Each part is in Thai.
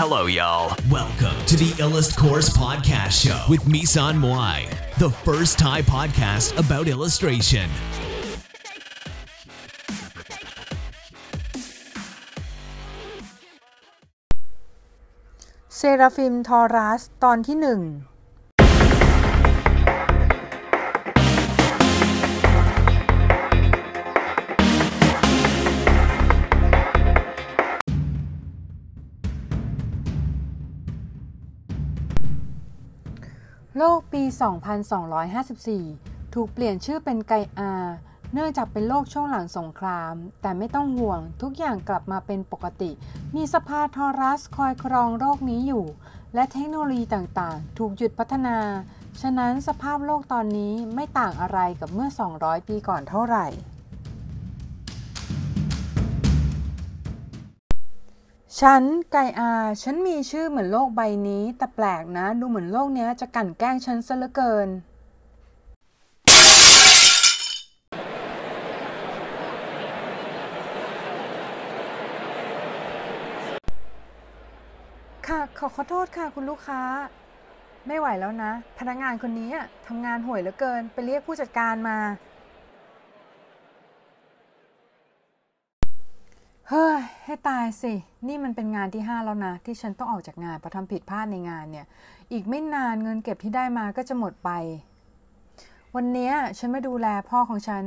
Hello, y'all. Welcome to the Illust Course Podcast Show with Misan Moai, the first Thai podcast about illustration. เซราฟิมทอรัส ตอนที่หนึ่ง โลกปี 2254 ถูกเปลี่ยนชื่อเป็นไกอา เนื่องจากเป็นโลกช่วงหลังสงคราม แต่ไม่ต้องห่วงทุกอย่างกลับมาเป็นปกติ มีสภาทอรัสคอยครองโลกนี้อยู่ และเทคโนโลยีต่างๆ ถูกหยุดพัฒนา ฉะนั้นสภาพโลกตอนนี้ไม่ต่างอะไรกับเมื่อ 200 ปีก่อนเท่าไหร่ ฉันไกอา ฉันมีชื่อเหมือนโลกใบนี้ แต่แปลกนะ ดูเหมือนโลกเนี้ยจะกั่นแกล้งฉันซะเหลือเกิน ค่ะ ขอขอโทษค่ะคุณลูกค้า ไม่ไหวแล้วนะ พนักงานคนนี้อะทำงานห่วยเหลือเกิน ไปเรียกผู้จัดการมา เฮ้ย ให้ตายสิ นี่มันเป็นงานที่ 5 แล้วนะ ที่ฉันต้องออกจากงานเพราะทำผิดพลาดในงานเนี่ย อีกไม่นานเงินเก็บที่ได้มาก็จะหมดไป วันนี้ฉันมาดูแลพ่อของฉัน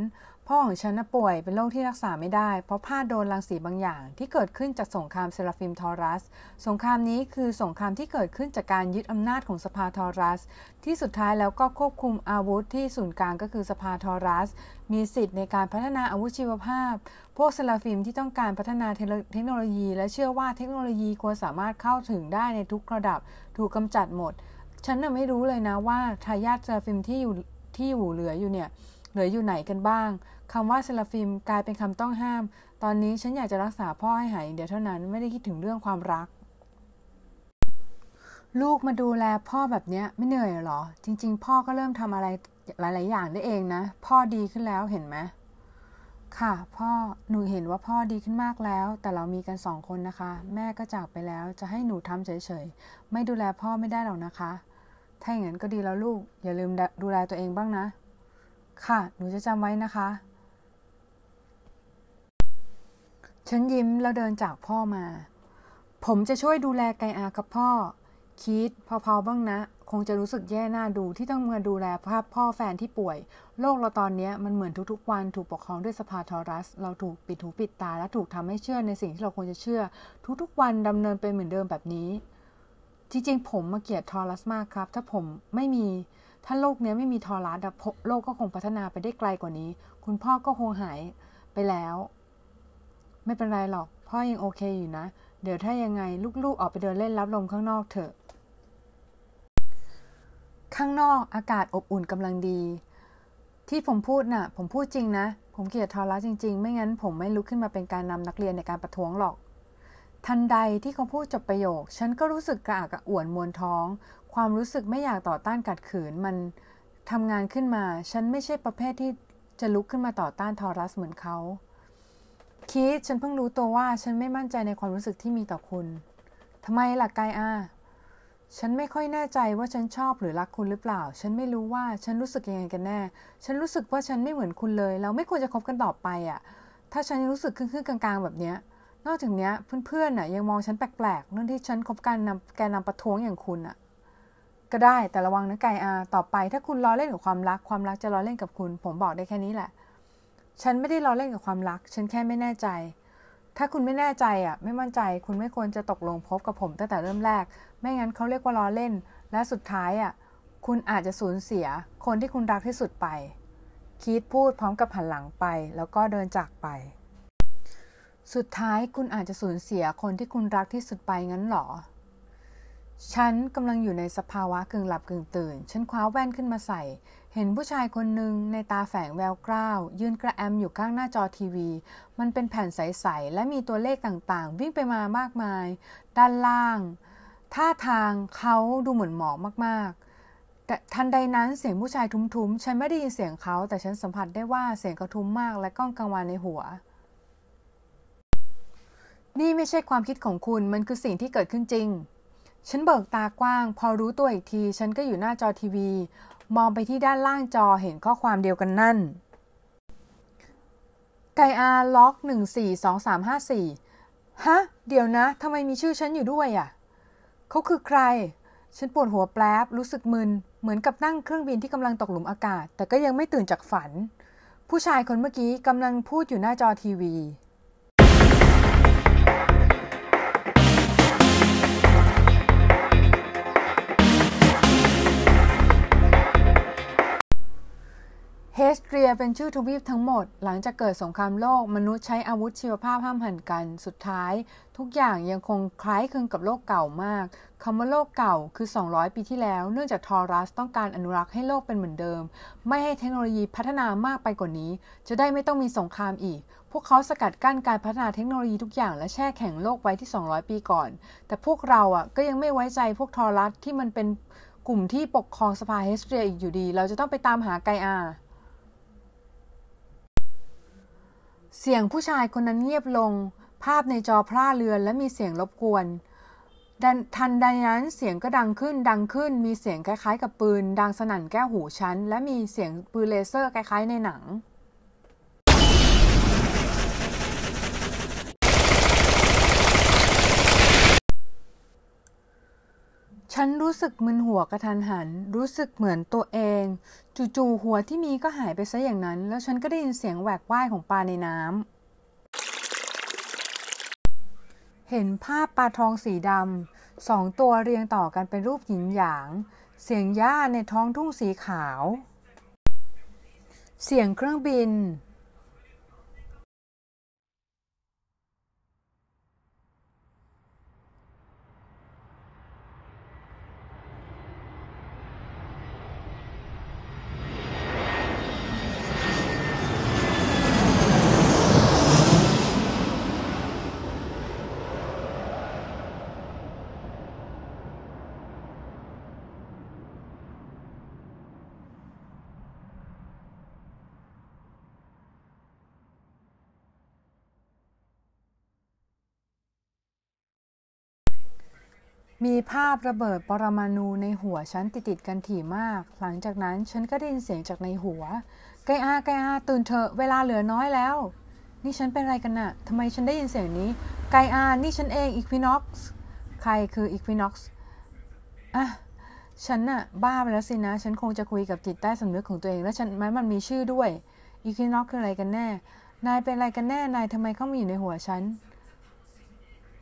พ่อของฉันป่วยเป็นโรคที่รักษาไม่ได้ เพราะพลาดโดนรังสีบางอย่าง ที่เกิดขึ้นจากสงครามเซราฟิมทอรัส สงครามนี้คือสงครามที่เกิดขึ้นจากการยึดอำนาจของสภาทอรัส ที่สุดท้ายแล้วก็ควบคุมอาวุธที่ศูนย์กลางก็คือสภาทอรัส มีสิทธิ์ในการพัฒนาอาวุธชีวภาพ พวกเซราฟิมที่ต้องการพัฒนาเทคโนโลยี และเชื่อว่าเทคโนโลยีควรสามารถเข้าถึงได้ในทุกระดับ ถูกกำจัดหมด ฉันน่ะไม่รู้เลยนะว่าทายาทเซราฟิมที่อยู่ที่อยู่เหลืออยู่เนี่ย เหลืออยู่ไหนกันบ้างคำว่าเซราฟิมกลายเป็นคำต้องห้าม ตอนนี้ฉันอยากจะรักษาพ่อให้หายเดียวเท่านั้นไม่ได้คิดถึงเรื่องความรัก ลูกมาดูแลพ่อแบบเนี้ยไม่เหนื่อยหรอ จริง ๆ พ่อก็เริ่มทำอะไรหลาย ๆ อย่างได้เองนะ พ่อดีขึ้นแล้วเห็นไหมค่ะ พ่อหนูเห็นว่าพ่อดีขึ้นมากแล้ว แต่เรามีกันสองคนนะคะ แม่ก็จากไปแล้วจะให้หนูทำเฉยๆ ไม่ดูแลพ่อไม่ได้หรอกนะคะ ถ้าอย่างนั้นก็ดีแล้วลูก อย่าลืมดูแลตัวเองบ้างนะ ค่ะ หนูจะจำไว้นะคะ ฉันยิ้มแล้วเดินจากพ่อมา ผมจะช่วยดูแลไกอากับพ่อ คิดพอๆบ้างนะ คงจะรู้สึกแย่หน้าดูที่ต้องมาดูแลภาพพ่อแฟนที่ป่วย โลกเราตอนนี้มันเหมือนทุกๆวันถูกปกครองด้วยสภาทอรัส เราถูกปิดหูปิดตา และถูกทำให้เชื่อในสิ่งที่เราควรจะเชื่อ ทุกๆวันดำเนินไปเหมือนเดิมแบบนี้ จริงๆ ผมมาเกลียดทอรัสมากครับ ถ้าผมไม่มี ถ้าโลกนี้ไม่มีทอรัสโลกก็คงพัฒนาไปได้ไกลกว่านี้ คุณพ่อก็คงหายไปแล้ว ไม่เป็นไรหรอก พ่อยังโอเคอยู่นะ เดี๋ยวถ้ายังไงลูกๆออกไปเดินเล่นรับลมข้างนอกเถอะ ข้างนอกอากาศอบอุ่นกำลังดี ที่ผมพูดน่ะ ผมพูดจริงนะ ผมเกลียดทอรัสจริงๆ ไม่งั้นผมไม่ลุกขึ้นมาเป็นการนำนักเรียนในการประท้วงหรอกทันใดที่เขาพูดจบประโยค ฉันก็รู้สึกกระอักกระอ่วนมวนท้อง ความรู้สึกไม่อยากต่อต้านกัดขืนมันทำงานขึ้นมา ฉันไม่ใช่ประเภทที่จะลุกขึ้นมาต่อต้านทอรัสเหมือนเขาคิดฉันเพิ่งรู้ตัวว่าฉันไม่มั่นใจในความรู้สึกที่มีต่อคุณทำไมล่ะไกอา ฉันไม่ค่อยแน่ใจว่าฉันชอบหรือรักคุณหรือเปล่า ฉันไม่รู้ว่าฉันรู้สึกยังไงกันแน่ ฉันรู้สึกว่าฉันไม่เหมือนคุณเลย เราไม่ควรจะคบกันต่อไปอะ่ะ ถ้าฉันรู้สึกครึ่งๆกลางๆ แบบเนี้ย นอกจากเนี้ยเพื่อนๆน่ะยังมองฉันแปลกๆเรื่องที่ฉันคบกันนำแกนนำประท้วงอย่างคุณอะ ก็ได้แต่ระวังนะไกอาต่อไป ถ้าคุณล้อเล่นกับความรัก ความรักจะล้อเล่นกับคุณ ผมบอกได้แค่นี้แหละ ฉันไม่ได้ล้อเล่นกับความรัก ฉันแค่ไม่แน่ใจ ถ้าคุณไม่แน่ใจอะ ไม่มั่นใจ คุณไม่ควรจะตกลงพบกับผมตั้งแต่เริ่มแรก ไม่งั้นเขาเรียกว่าล้อเล่น และสุดท้ายอะ คุณอาจจะสูญเสีย คนที่คุณรักที่สุดไปคีดพูดพร้อมกับหันหลังไป แล้วก็เดินจากไป สุดท้ายคุณอาจจะสูญเสียคนที่คุณรักที่สุดไปงั้นหรอ ฉันกำลังอยู่ในสภาวะกึ่งหลับกึ่งตื่น ฉันคว้าแว่นขึ้นมาใส่ เห็นผู้ชายคนหนึ่งในตาแฝงแววกล้าว ยืนกระแอมอยู่ข้างหน้าจอทีวี มันเป็นแผ่นใส ๆ และมีตัวเลขต่างๆ วิ่งไปมามากมาย ด้านล่าง ท่าทางเขาดูเหมือนหมอมากๆ แต่ทันใดนั้นเสียงผู้ชายทุ้มๆ ฉันไม่ได้ยินเสียงเขา แต่ฉันสัมผัสได้ว่าเสียงเขาทุ้มมากและก้องกังวานในหัวนี่ไม่ใช่ความคิดของคุณ มันคือสิ่งที่เกิดขึ้นจริง ฉันเบิกตากว้าง พอรู้ตัวอีกที ฉันก็อยู่หน้าจอทีวี มองไปที่ด้านล่างจอเห็นข้อความเดียวกันนั่น ไกอาล็อกหนึ่งสี่สองสามห้าสี่ฮะ เดี๋ยวนะทำไมมีชื่อฉันอยู่ด้วยอะ่ะเขาคือใคร ฉันปวดหัวแปลบรู้สึกมึน เหมือนกับนั่งเครื่องบินที่กำลังตกหลุมอากาศ แต่ก็ยังไม่ตื่นจากฝัน ผู้ชายคนเมื่อกี้กำลังพูดอยู่หน้าจอทีวี สเตรียเป็นชื่อทวีปทั้งหมด หลังจากเกิดสงครามโลก มนุษย์ใช้อาวุธชีวภาพห้ามหันกัน สุดท้าย ทุกอย่างยังคงคล้ายคลึงกับโลกเก่ามากคำว่าโลกเก่าคือ 200 ปีที่แล้ว เนื่องจากทอรัสต้องการอนุรักษ์ให้โลกเป็นเหมือนเดิม ไม่ให้เทคโนโลยีพัฒนามากไปกว่านี้ จะได้ไม่ต้องมีสงครามอีก พวกเขาสกัดกั้นการพัฒนาเทคโนโลยีทุกอย่างและแช่แข็งโลกไว้ที่ 200 ปีก่อน แต่พวกเราอะก็ยังไม่ไว้ใจพวกทอรัสที่มันเป็นกลุ่มที่ปกครองสภาเฮสเตรียอีกอยู่ดี เราจะต้องไปตามหาไกอา เสียงผู้ชายคนนั้นเงียบลง ภาพในจอพร่าเลือนและมีเสียงรบกวนทันใดนั้นเสียงก็ดังขึ้นดังขึ้น มีเสียงคล้ายๆ กับปืน ดังสนั่นแก้วหูฉัน และมีเสียงปืนเลเซอร์คล้ายๆในหนัง ฉันรู้สึกมึนหัวกระทันหัน รู้สึกเหมือนตัวเอง จู่ๆหัวที่มีก็หายไปซะอย่างนั้น แล้วฉันก็ได้ยินเสียงแหวกว่ายของปลาในน้ำเห็นภาพปลาทองสีดำสองตัวเรียงต่อกันเป็นรูปหยินหยาง เสียงหญ้าในท้องทุ่งสีขาว เสียงเครื่องบิน มีภาพระเบิดปรมาณูในหัวฉันติดติดกันถี่มาก หลังจากนั้นฉันก็ได้ยินเสียงจากในหัว ไกอาไกอาตื่นเถอะ เวลาเหลือน้อยแล้ว นี่ฉันเป็นอะไรกันน่ะทำไมฉันได้ยินเสียงนี้ ไกอา นี่ฉันเองอีควินอ็อกซ์ใครคืออีควินอ็อกซ์อะฉันน่ะบ้าไปแล้วสินะ ฉันคงจะคุยกับจิตใต้สำนึกของตัวเอง และฉันมันมันมีชื่อด้วยอีควินอ็อกซ์คืออะไรกันแน่ นายเป็นอะไรกันแน่ นายทำไมเข้ามาอยู่ในหัวฉัน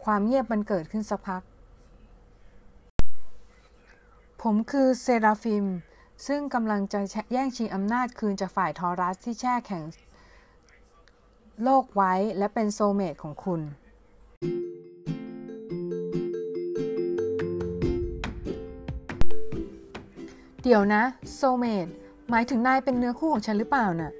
ความเงียบมันเกิดขึ้นสักพัก ผมคือเซราฟิม ซึ่งกำลังจะแย่งชิงอำนาจคืนจากฝ่ายทอรัสที่แช่แข็งโลกไว้และเป็นโซเมตของคุณ เดี๋ยวนะ โซเมตหมายถึงนายเป็นเนื้อคู่ของฉันหรือเปล่าน่ะ